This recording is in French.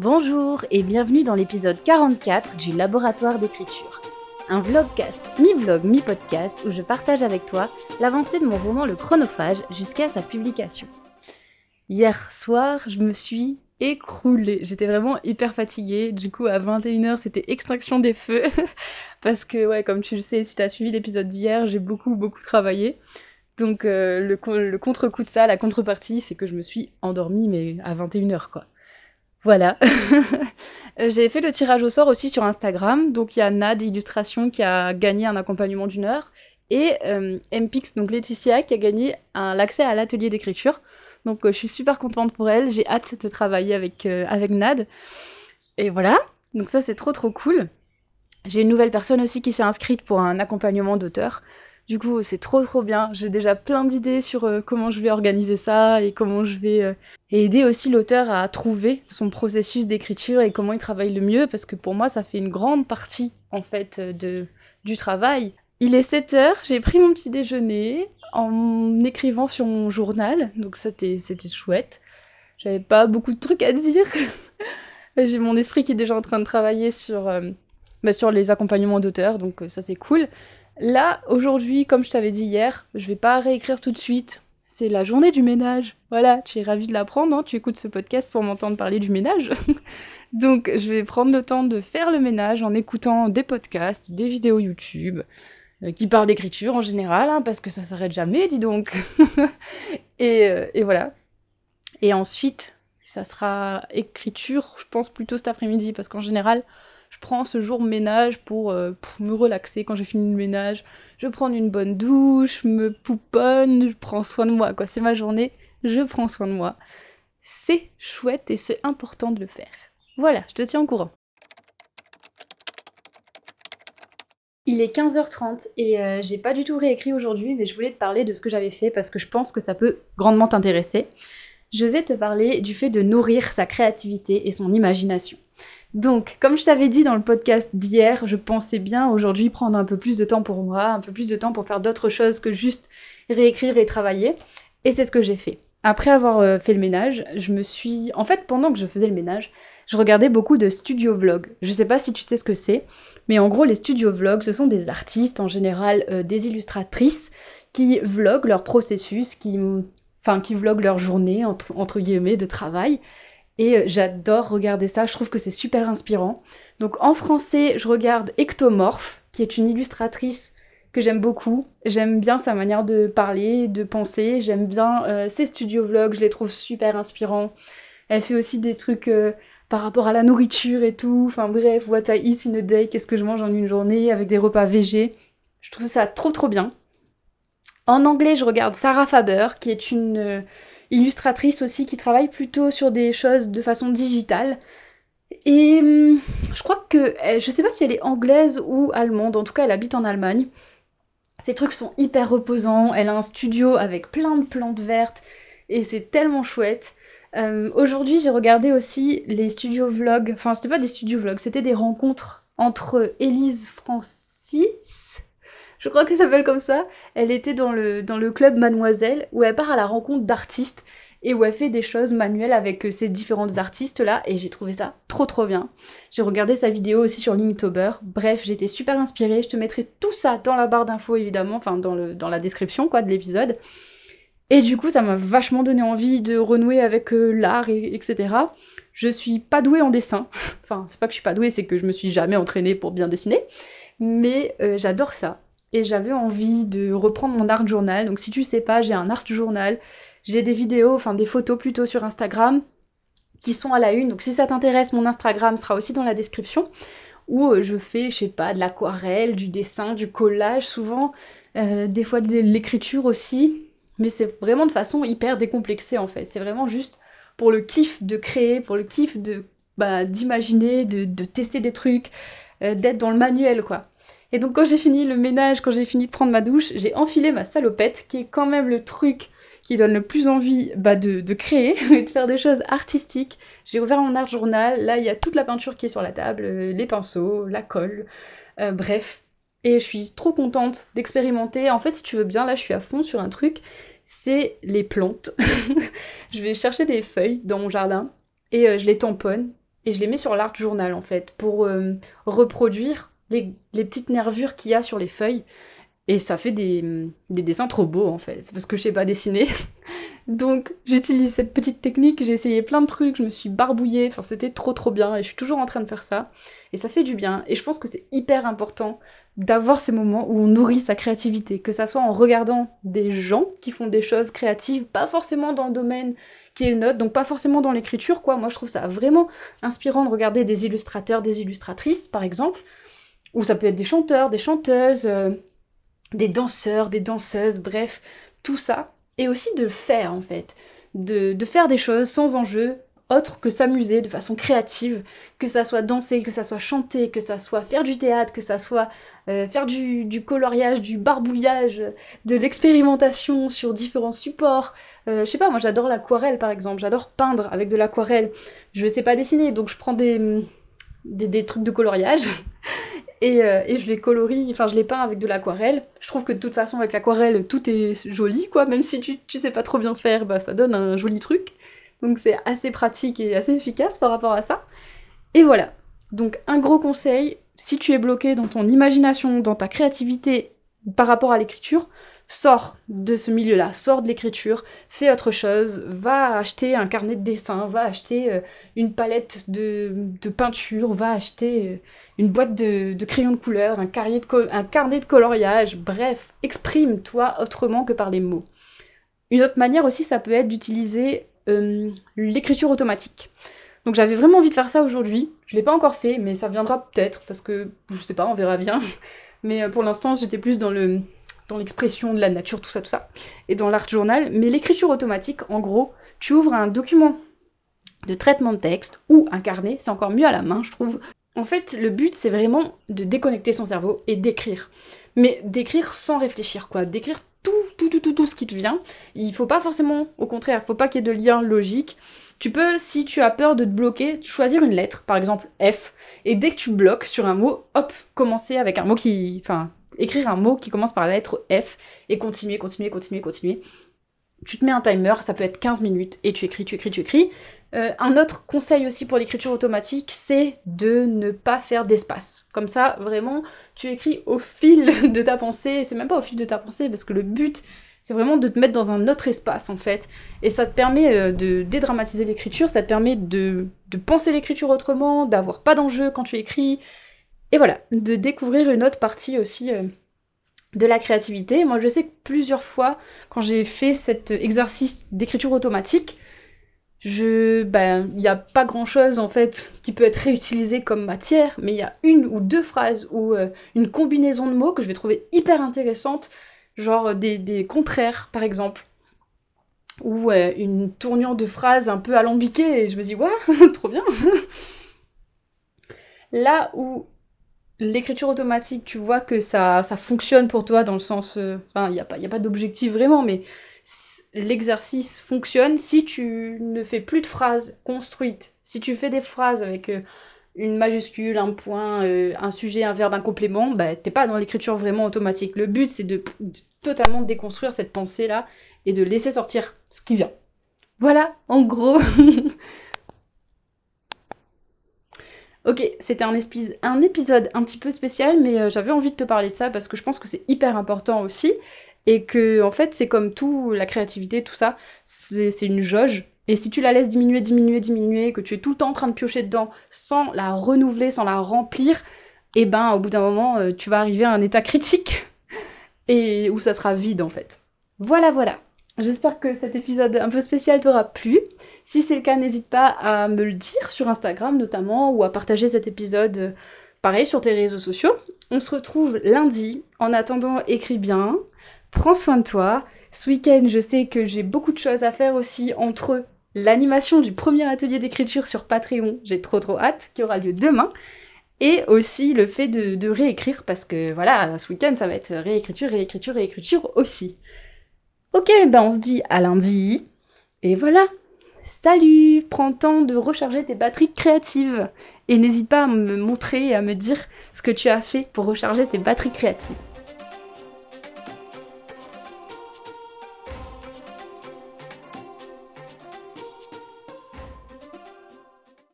Bonjour et bienvenue dans l'épisode 44 du Laboratoire d'écriture. Un vlogcast, mi-vlog, mi-podcast où je partage avec toi l'avancée de mon roman Le Chronophage jusqu'à sa publication. Hier soir, je me suis écroulée. J'étais vraiment hyper fatiguée. Du coup, à 21h, c'était extraction des feux. Parce que, ouais, comme tu le sais, si tu as suivi l'épisode d'hier, j'ai beaucoup, beaucoup travaillé. Donc, euh, le, le contre-coup de ça, la contrepartie, c'est que je me suis endormie, mais à 21h, quoi. Voilà. J'ai fait le tirage au sort aussi sur Instagram. Donc, il y a Nad Illustration qui a gagné un accompagnement d'une heure. Et euh, MPix, donc Laetitia, qui a gagné l'accès à l'atelier d'écriture. Donc, euh, je suis super contente pour elle. J'ai hâte de travailler avec, euh, avec Nad. Et voilà. Donc, ça, c'est trop, trop cool. J'ai une nouvelle personne aussi qui s'est inscrite pour un accompagnement d'auteur. Du coup, c'est trop trop bien. J'ai déjà plein d'idées sur euh, comment je vais organiser ça et comment je vais euh, aider aussi l'auteur à trouver son processus d'écriture et comment il travaille le mieux parce que pour moi, ça fait une grande partie en fait euh, de, du travail. Il est 7 heures, j'ai pris mon petit déjeuner en écrivant sur mon journal, donc c'était chouette. J'avais pas beaucoup de trucs à dire. j'ai mon esprit qui est déjà en train de travailler sur, bah, sur les accompagnements d'auteurs, donc ça c'est cool. Là, aujourd'hui, comme je t'avais dit hier, je vais pas réécrire tout de suite. C'est la journée du ménage. Voilà, tu es ravi de l'apprendre, hein tu écoutes ce podcast pour m'entendre parler du ménage. Donc, je vais prendre le temps de faire le ménage en écoutant des podcasts, des vidéos YouTube, euh, qui parlent d'écriture en général, hein, parce que ça s'arrête jamais, dis donc. et, euh, et voilà. Et ensuite, ça sera écriture, je pense plutôt cet après-midi, parce qu'en général, je prends ce jour ménage pour, euh, me relaxer quand j'ai fini le ménage. Je prends une bonne douche, me pouponne, je prends soin de moi. C'est ma journée, je prends soin de moi. C'est chouette et c'est important de le faire. Voilà, je te tiens au courant. Il est 15h30 et euh, j'ai pas du tout réécrit aujourd'hui, mais je voulais te parler de ce que j'avais fait parce que je pense que ça peut grandement t'intéresser. Je vais te parler du fait de nourrir sa créativité et son imagination. Donc, comme je t'avais dit dans le podcast d'hier, je pensais bien aujourd'hui prendre un peu plus de temps pour moi, un peu plus de temps pour faire d'autres choses que juste réécrire et travailler. Et c'est ce que j'ai fait. Après avoir euh, fait le ménage, je me suis... En fait, pendant que je faisais le ménage, je regardais beaucoup de studio vlogs. Je sais pas si tu sais ce que c'est, mais en gros, les studio vlogs, ce sont des artistes, en général euh, des illustratrices, qui vloguent leur processus, qui... Enfin, qui vloguent leur journée, entre, entre guillemets, de travail. Et euh, j'adore regarder ça, je trouve que c'est super inspirant. Donc en français, je regarde Ectomorph, qui est une illustratrice que j'aime beaucoup. J'aime bien sa manière de parler, de penser. J'aime bien euh, ses studio vlogs, je les trouve super inspirants. Elle fait aussi des trucs euh, par rapport à la nourriture et tout. Enfin bref, what I eat in a day, qu'est-ce que je mange en une journée avec des repas végés. Je trouve ça trop trop bien. En anglais, je regarde Sarah Faber, qui est une illustratrice aussi qui travaille plutôt sur des choses de façon digitale. Et hum, je crois que, je sais pas si elle est anglaise ou allemande, en tout cas elle habite en Allemagne. Ces trucs sont hyper reposants, elle a un studio avec plein de plantes vertes et c'est tellement chouette. Hum, aujourd'hui j'ai regardé aussi les studios vlogs, enfin c'était pas des studios vlogs, c'était des rencontres entre Elise Francis je crois qu'elle s'appelle comme ça. Elle était dans le, dans le club Mademoiselle, où elle part à la rencontre d'artistes et où elle fait des choses manuelles avec euh, ces différentes artistes là et j'ai trouvé ça trop trop bien. J'ai regardé sa vidéo aussi sur Linktober. Bref, j'étais super inspirée. Je te mettrai tout ça dans la barre d'infos évidemment, enfin dans, dans la description quoi de l'épisode. Et du coup, ça m'a vachement donné envie de renouer avec euh, l'art, et, etc. Je suis pas douée en dessin. enfin, c'est pas que je suis pas douée, c'est que je me suis jamais entraînée pour bien dessiner. Mais euh, j'adore ça et j'avais envie de reprendre mon art journal. Donc si tu sais pas, j'ai un art journal, j'ai des vidéos, enfin des photos plutôt sur Instagram qui sont à la une. Donc si ça t'intéresse, mon Instagram sera aussi dans la description où euh, je fais, je sais pas, de l'aquarelle, du dessin, du collage souvent, euh, des fois de l'écriture aussi, mais c'est vraiment de façon hyper décomplexée en fait. C'est vraiment juste pour le kiff de créer, pour le kiff de bah, d'imaginer, de, tester des trucs, euh, d'être dans le manuel quoi. Et donc quand j'ai fini le ménage, quand j'ai fini de prendre ma douche, j'ai enfilé ma salopette, qui est quand même le truc qui donne le plus envie bah, de, créer et de faire des choses artistiques. J'ai ouvert mon art journal, là il y a toute la peinture qui est sur la table, euh, les pinceaux, la colle, euh, bref. Et je suis trop contente d'expérimenter. En fait, si tu veux bien, là je suis à fond sur un truc, c'est les plantes. je vais chercher des feuilles dans mon jardin et euh, je les tamponne et je les mets sur l'art journal en fait, pour reproduire les, petites nervures qu'il y a sur les feuilles. Et ça fait des, des dessins trop beaux en fait, parce que je sais pas dessiner. Donc j'utilise cette petite technique, j'ai essayé plein de trucs, je me suis barbouillée, enfin c'était trop trop bien et je suis toujours en train de faire ça. Et ça fait du bien. Et je pense que c'est hyper important d'avoir ces moments où on nourrit sa créativité, que ça soit en regardant des gens qui font des choses créatives, pas forcément dans le domaine qui est le nôtre, donc pas forcément dans l'écriture, quoi. Moi je trouve ça vraiment inspirant de regarder des illustrateurs, des illustratrices par exemple, ou ça peut être des chanteurs, des chanteuses, euh, des danseurs, des danseuses, bref, tout ça. Et aussi de faire en fait, de, faire des choses sans enjeu autre que s'amuser de façon créative, que ça soit danser, que ça soit chanter, que ça soit faire du théâtre, que ça soit euh, faire du, coloriage, du barbouillage, de l'expérimentation sur différents supports. Euh, je sais pas, moi j'adore l'aquarelle par exemple, j'adore peindre avec de l'aquarelle. Je sais pas dessiner, donc je prends des, des trucs de coloriage euh, et, je les colorie, enfin je les peins avec de l'aquarelle. Je trouve que de toute façon avec l'aquarelle tout est joli quoi, même si tu, tu sais pas trop bien faire, bah ça donne un joli truc. Donc c'est assez pratique et assez efficace par rapport à ça. Et voilà. Donc un gros conseil, si tu es bloqué dans ton imagination, dans ta créativité par rapport à l'écriture, sors de ce milieu-là, sors de l'écriture, fais autre chose, va acheter un carnet de dessin, va acheter euh, une palette de, peinture, va acheter euh, une boîte de, crayons de couleur, un, carnet de coloriage, bref, exprime-toi autrement que par les mots. Une autre manière aussi, ça peut être d'utiliser euh, l'écriture automatique. Donc j'avais vraiment envie de faire ça aujourd'hui. Je l'ai pas encore fait, mais ça viendra peut-être parce que je sais pas, on verra bien. Mais pour l'instant, j'étais plus dans le dans l'expression de la nature, tout ça, tout ça, et dans l'art journal. Mais l'écriture automatique, en gros, tu ouvres un document de traitement de texte ou un carnet, c'est encore mieux à la main, je trouve. En fait, le but, c'est vraiment de déconnecter son cerveau et d'écrire. Mais d'écrire sans réfléchir, quoi. D'écrire tout, tout, tout, tout, tout ce qui te vient. Il faut pas forcément, au contraire, faut pas qu'il y ait de lien logique. Tu peux, si tu as peur de te bloquer, choisir une lettre, par exemple F, et dès que tu bloques sur un mot, hop, commencer avec un mot qui, enfin, écrire un mot qui commence par la lettre F et continuer, continuer, continuer, continuer. Tu te mets un timer, ça peut être 15 minutes, et tu écris, tu écris, tu écris. Euh, un autre conseil aussi pour l'écriture automatique, c'est de ne pas faire d'espace. Comme ça, vraiment, tu écris au fil de ta pensée. C'est même pas au fil de ta pensée, parce que le but, c'est vraiment de te mettre dans un autre espace, en fait. Et ça te permet euh, de dédramatiser l'écriture, ça te permet de, de penser l'écriture autrement, d'avoir pas d'enjeu quand tu écris, et voilà, de découvrir une autre partie aussi euh, de la créativité. Moi, je sais que plusieurs fois, quand j'ai fait cet exercice d'écriture automatique, je, ben, il n'y a pas grand chose en fait qui peut être réutilisé comme matière, mais il y a une ou deux phrases ou euh, une combinaison de mots que je vais trouver hyper intéressante, genre des, contraires par exemple, ou euh, une tournure de phrase un peu alambiquée, et je me dis, waouh, trop bien! Là où l'écriture automatique, tu vois que ça, ça fonctionne pour toi dans le sens... Euh, enfin, il n'y a pas, a pas d'objectif vraiment, mais l'exercice fonctionne si tu ne fais plus de phrases construites. Si tu fais des phrases avec euh, une majuscule, un point, euh, un sujet, un verbe, un complément, bah, t'es pas dans l'écriture vraiment automatique. Le but, c'est de, de, totalement déconstruire cette pensée-là et de laisser sortir ce qui vient. Voilà, en gros. Ok, c'était un, épisode un petit peu spécial, mais euh, j'avais envie de te parler de ça parce que je pense que c'est hyper important aussi. Et que, en fait, c'est comme tout, la créativité, tout ça, c'est une jauge. Et si tu la laisses diminuer, diminuer, diminuer, que tu es tout le temps en train de piocher dedans sans la renouveler, sans la remplir, et eh ben au bout d'un moment, euh, tu vas arriver à un état critique et où ça sera vide en fait. Voilà, voilà. J'espère que cet épisode un peu spécial t'aura plu. Si c'est le cas, n'hésite pas à me le dire sur Instagram notamment ou à partager cet épisode euh, pareil sur tes réseaux sociaux. On se retrouve lundi. En attendant, écris bien. Prends soin de toi. Ce week-end, je sais que j'ai beaucoup de choses à faire aussi entre l'animation du premier atelier d'écriture sur Patreon, j'ai trop trop hâte, qui aura lieu demain, et aussi le fait de, de réécrire, parce que voilà, ce week-end, ça va être réécriture, réécriture, réécriture aussi. Ok, ben on se dit à lundi. Et voilà. Salut Prends le temps de recharger tes batteries créatives. Et n'hésite pas à me montrer et à me dire ce que tu as fait pour recharger tes batteries créatives.